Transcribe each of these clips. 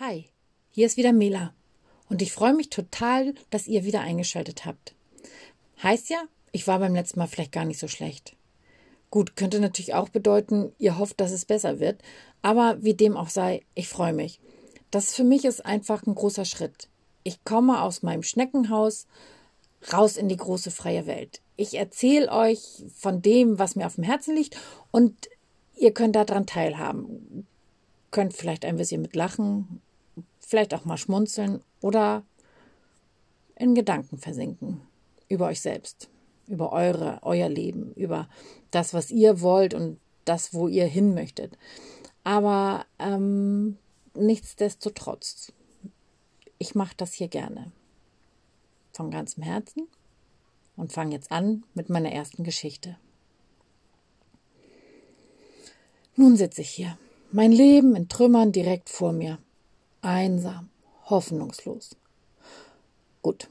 Hi, hier ist wieder Mela und ich freue mich total, dass ihr wieder eingeschaltet habt. Heißt ja, ich war beim letzten Mal vielleicht gar nicht so schlecht. Gut, könnte natürlich auch bedeuten, ihr hofft, dass es besser wird, aber wie dem auch sei, ich freue mich. Das für mich ist einfach ein großer Schritt. Ich komme aus meinem Schneckenhaus raus in die große freie Welt. Ich erzähle euch von dem, was mir auf dem Herzen liegt und ihr könnt daran teilhaben. Könnt vielleicht ein bisschen mit lachen, vielleicht auch mal schmunzeln oder in Gedanken versinken über euch selbst, über eure, euer Leben, über das, was ihr wollt und das, wo ihr hin möchtet. Aber ähm, nichtsdestotrotz, ich mache das hier gerne. Von ganzem Herzen und fange jetzt an mit meiner ersten Geschichte. Nun sitze ich hier, mein Leben in Trümmern direkt vor mir einsam, hoffnungslos. Gut,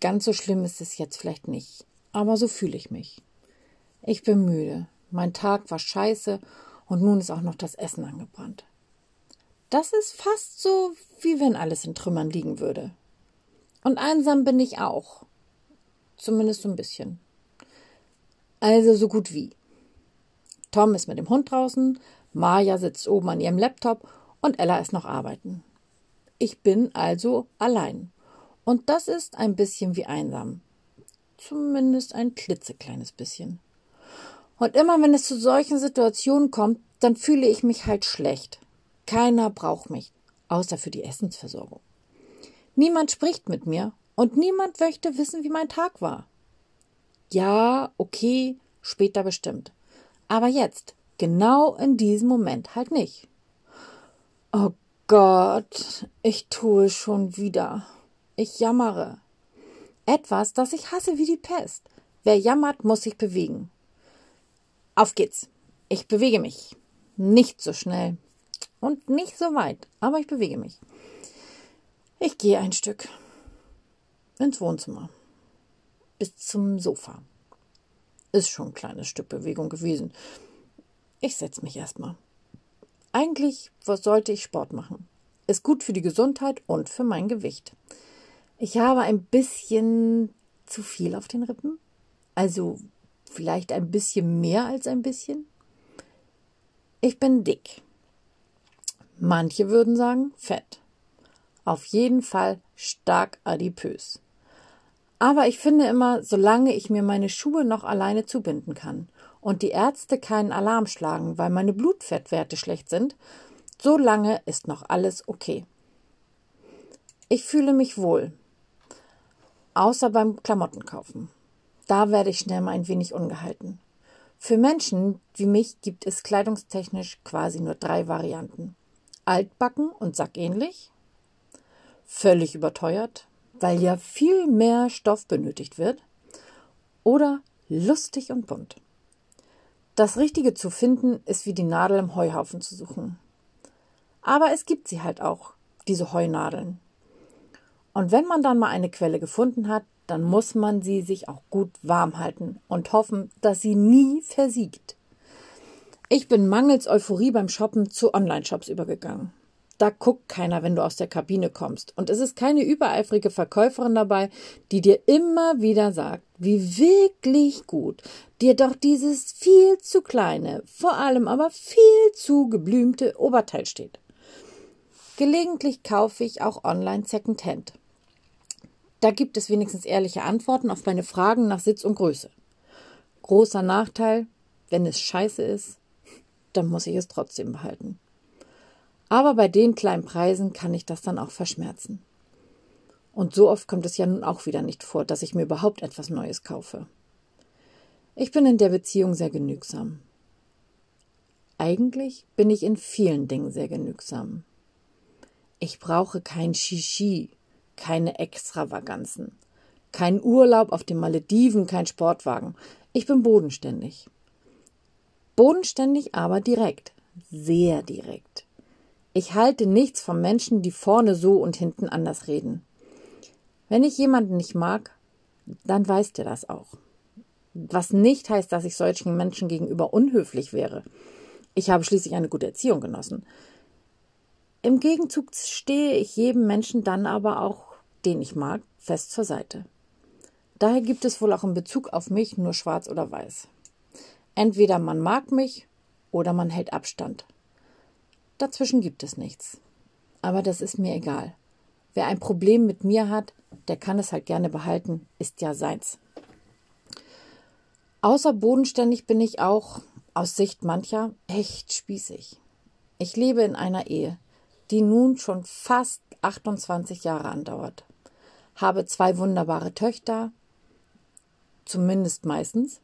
ganz so schlimm ist es jetzt vielleicht nicht, aber so fühle ich mich. Ich bin müde, mein Tag war scheiße und nun ist auch noch das Essen angebrannt. Das ist fast so, wie wenn alles in Trümmern liegen würde. Und einsam bin ich auch. Zumindest so ein bisschen. Also so gut wie. Tom ist mit dem Hund draußen, Maja sitzt oben an ihrem Laptop und Ella ist noch arbeiten. Ich bin also allein. Und das ist ein bisschen wie einsam. Zumindest ein klitzekleines bisschen. Und immer wenn es zu solchen Situationen kommt, dann fühle ich mich halt schlecht. Keiner braucht mich, außer für die Essensversorgung. Niemand spricht mit mir und niemand möchte wissen, wie mein Tag war. Ja, okay, später bestimmt. Aber jetzt, genau in diesem Moment halt nicht. Oh Gott, ich tue schon wieder. Ich jammere. Etwas, das ich hasse wie die Pest. Wer jammert, muss sich bewegen. Auf geht's. Ich bewege mich. Nicht so schnell und nicht so weit, aber ich bewege mich. Ich gehe ein Stück ins Wohnzimmer bis zum Sofa. Ist schon ein kleines Stück Bewegung gewesen. Ich setze mich erstmal. Eigentlich sollte ich Sport machen. Ist gut für die Gesundheit und für mein Gewicht. Ich habe ein bisschen zu viel auf den Rippen. Also vielleicht ein bisschen mehr als ein bisschen. Ich bin dick. Manche würden sagen fett. Auf jeden Fall stark adipös. Aber ich finde immer, solange ich mir meine Schuhe noch alleine zubinden kann und die Ärzte keinen Alarm schlagen, weil meine Blutfettwerte schlecht sind, so lange ist noch alles okay. Ich fühle mich wohl. Außer beim Klamottenkaufen. Da werde ich schnell mal ein wenig ungehalten. Für Menschen wie mich gibt es kleidungstechnisch quasi nur drei Varianten. Altbacken und sackähnlich, völlig überteuert, weil ja viel mehr Stoff benötigt wird, oder lustig und bunt. Das Richtige zu finden, ist wie die Nadel im Heuhaufen zu suchen. Aber es gibt sie halt auch, diese Heunadeln. Und wenn man dann mal eine Quelle gefunden hat, dann muss man sie sich auch gut warm halten und hoffen, dass sie nie versiegt. Ich bin mangels Euphorie beim Shoppen zu Online-Shops übergegangen. Da guckt keiner, wenn du aus der Kabine kommst. Und es ist keine übereifrige Verkäuferin dabei, die dir immer wieder sagt, wie wirklich gut dir doch dieses viel zu kleine, vor allem aber viel zu geblümte Oberteil steht. Gelegentlich kaufe ich auch online Secondhand. Da gibt es wenigstens ehrliche Antworten auf meine Fragen nach Sitz und Größe. Großer Nachteil, wenn es scheiße ist, dann muss ich es trotzdem behalten. Aber bei den kleinen Preisen kann ich das dann auch verschmerzen. Und so oft kommt es ja nun auch wieder nicht vor, dass ich mir überhaupt etwas Neues kaufe. Ich bin in der Beziehung sehr genügsam. Eigentlich bin ich in vielen Dingen sehr genügsam. Ich brauche kein Shishi, keine Extravaganzen, kein Urlaub auf den Malediven, kein Sportwagen. Ich bin bodenständig. Bodenständig, aber direkt, sehr direkt. Ich halte nichts von Menschen, die vorne so und hinten anders reden. Wenn ich jemanden nicht mag, dann weiß der das auch. Was nicht heißt, dass ich solchen Menschen gegenüber unhöflich wäre. Ich habe schließlich eine gute Erziehung genossen. Im Gegenzug stehe ich jedem Menschen dann aber auch, den ich mag, fest zur Seite. Daher gibt es wohl auch in Bezug auf mich nur schwarz oder weiß. Entweder man mag mich oder man hält Abstand. Dazwischen gibt es nichts. Aber das ist mir egal. Wer ein Problem mit mir hat, der kann es halt gerne behalten, ist ja seins. Außer bodenständig bin ich auch, aus Sicht mancher, echt spießig. Ich lebe in einer Ehe, die nun schon fast 28 Jahre andauert, habe zwei wunderbare Töchter, zumindest meistens,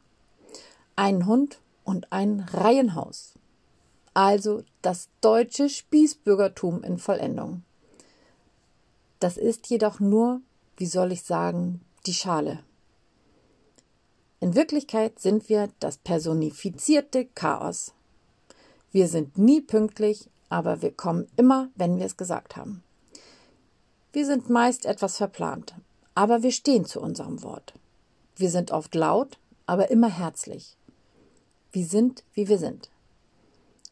einen Hund und ein Reihenhaus. Also das deutsche Spießbürgertum in Vollendung. Das ist jedoch nur, wie soll ich sagen, die Schale. In Wirklichkeit sind wir das personifizierte Chaos. Wir sind nie pünktlich, aber wir kommen immer, wenn wir es gesagt haben. Wir sind meist etwas verplant, aber wir stehen zu unserem Wort. Wir sind oft laut, aber immer herzlich. Wir sind, wie wir sind.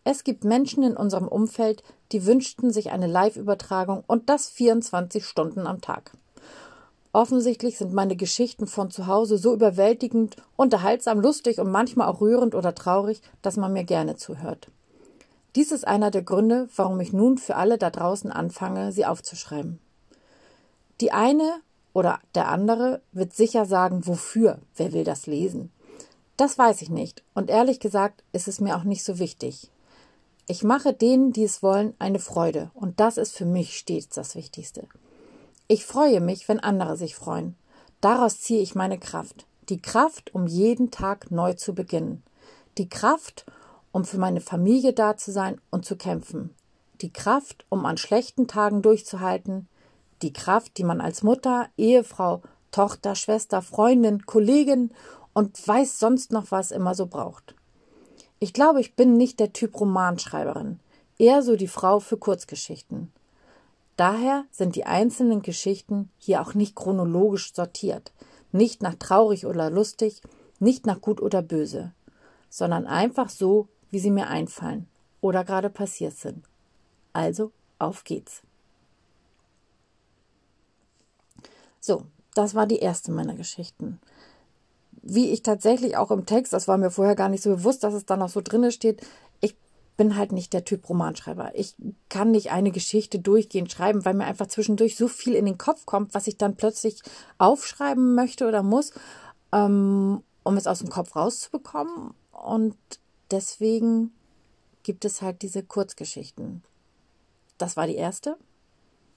Es gibt Menschen in unserem Umfeld, die wünschten sich eine Live-Übertragung und das 24 Stunden am Tag. Offensichtlich sind meine Geschichten von zu Hause so überwältigend, unterhaltsam, lustig und manchmal auch rührend oder traurig, dass man mir gerne zuhört. Dies ist einer der Gründe, warum ich nun für alle da draußen anfange, sie aufzuschreiben. Die eine oder der andere wird sicher sagen, wofür, wer will das lesen? Das weiß ich nicht, und ehrlich gesagt ist es mir auch nicht so wichtig. Ich mache denen, die es wollen, eine Freude, und das ist für mich stets das Wichtigste. Ich freue mich, wenn andere sich freuen. Daraus ziehe ich meine Kraft. Die Kraft, um jeden Tag neu zu beginnen. Die Kraft, um für meine Familie da zu sein und zu kämpfen. Die Kraft, um an schlechten Tagen durchzuhalten. Die Kraft, die man als Mutter, Ehefrau, Tochter, Schwester, Freundin, Kollegin und weiß sonst noch was immer so braucht. Ich glaube, ich bin nicht der Typ Romanschreiberin, eher so die Frau für Kurzgeschichten. Daher sind die einzelnen Geschichten hier auch nicht chronologisch sortiert, nicht nach traurig oder lustig, nicht nach gut oder böse, sondern einfach so, wie sie mir einfallen oder gerade passiert sind. Also, auf geht's. So, das war die erste meiner Geschichten wie ich tatsächlich auch im Text, das war mir vorher gar nicht so bewusst, dass es da noch so drinne steht, ich bin halt nicht der Typ Romanschreiber. Ich kann nicht eine Geschichte durchgehend schreiben, weil mir einfach zwischendurch so viel in den Kopf kommt, was ich dann plötzlich aufschreiben möchte oder muss, ähm, um es aus dem Kopf rauszubekommen. Und deswegen gibt es halt diese Kurzgeschichten. Das war die erste.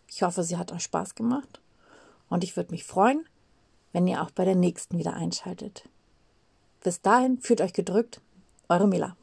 Ich hoffe, sie hat euch Spaß gemacht. Und ich würde mich freuen, wenn ihr auch bei der nächsten wieder einschaltet. Bis dahin fühlt euch gedrückt, eure Mila.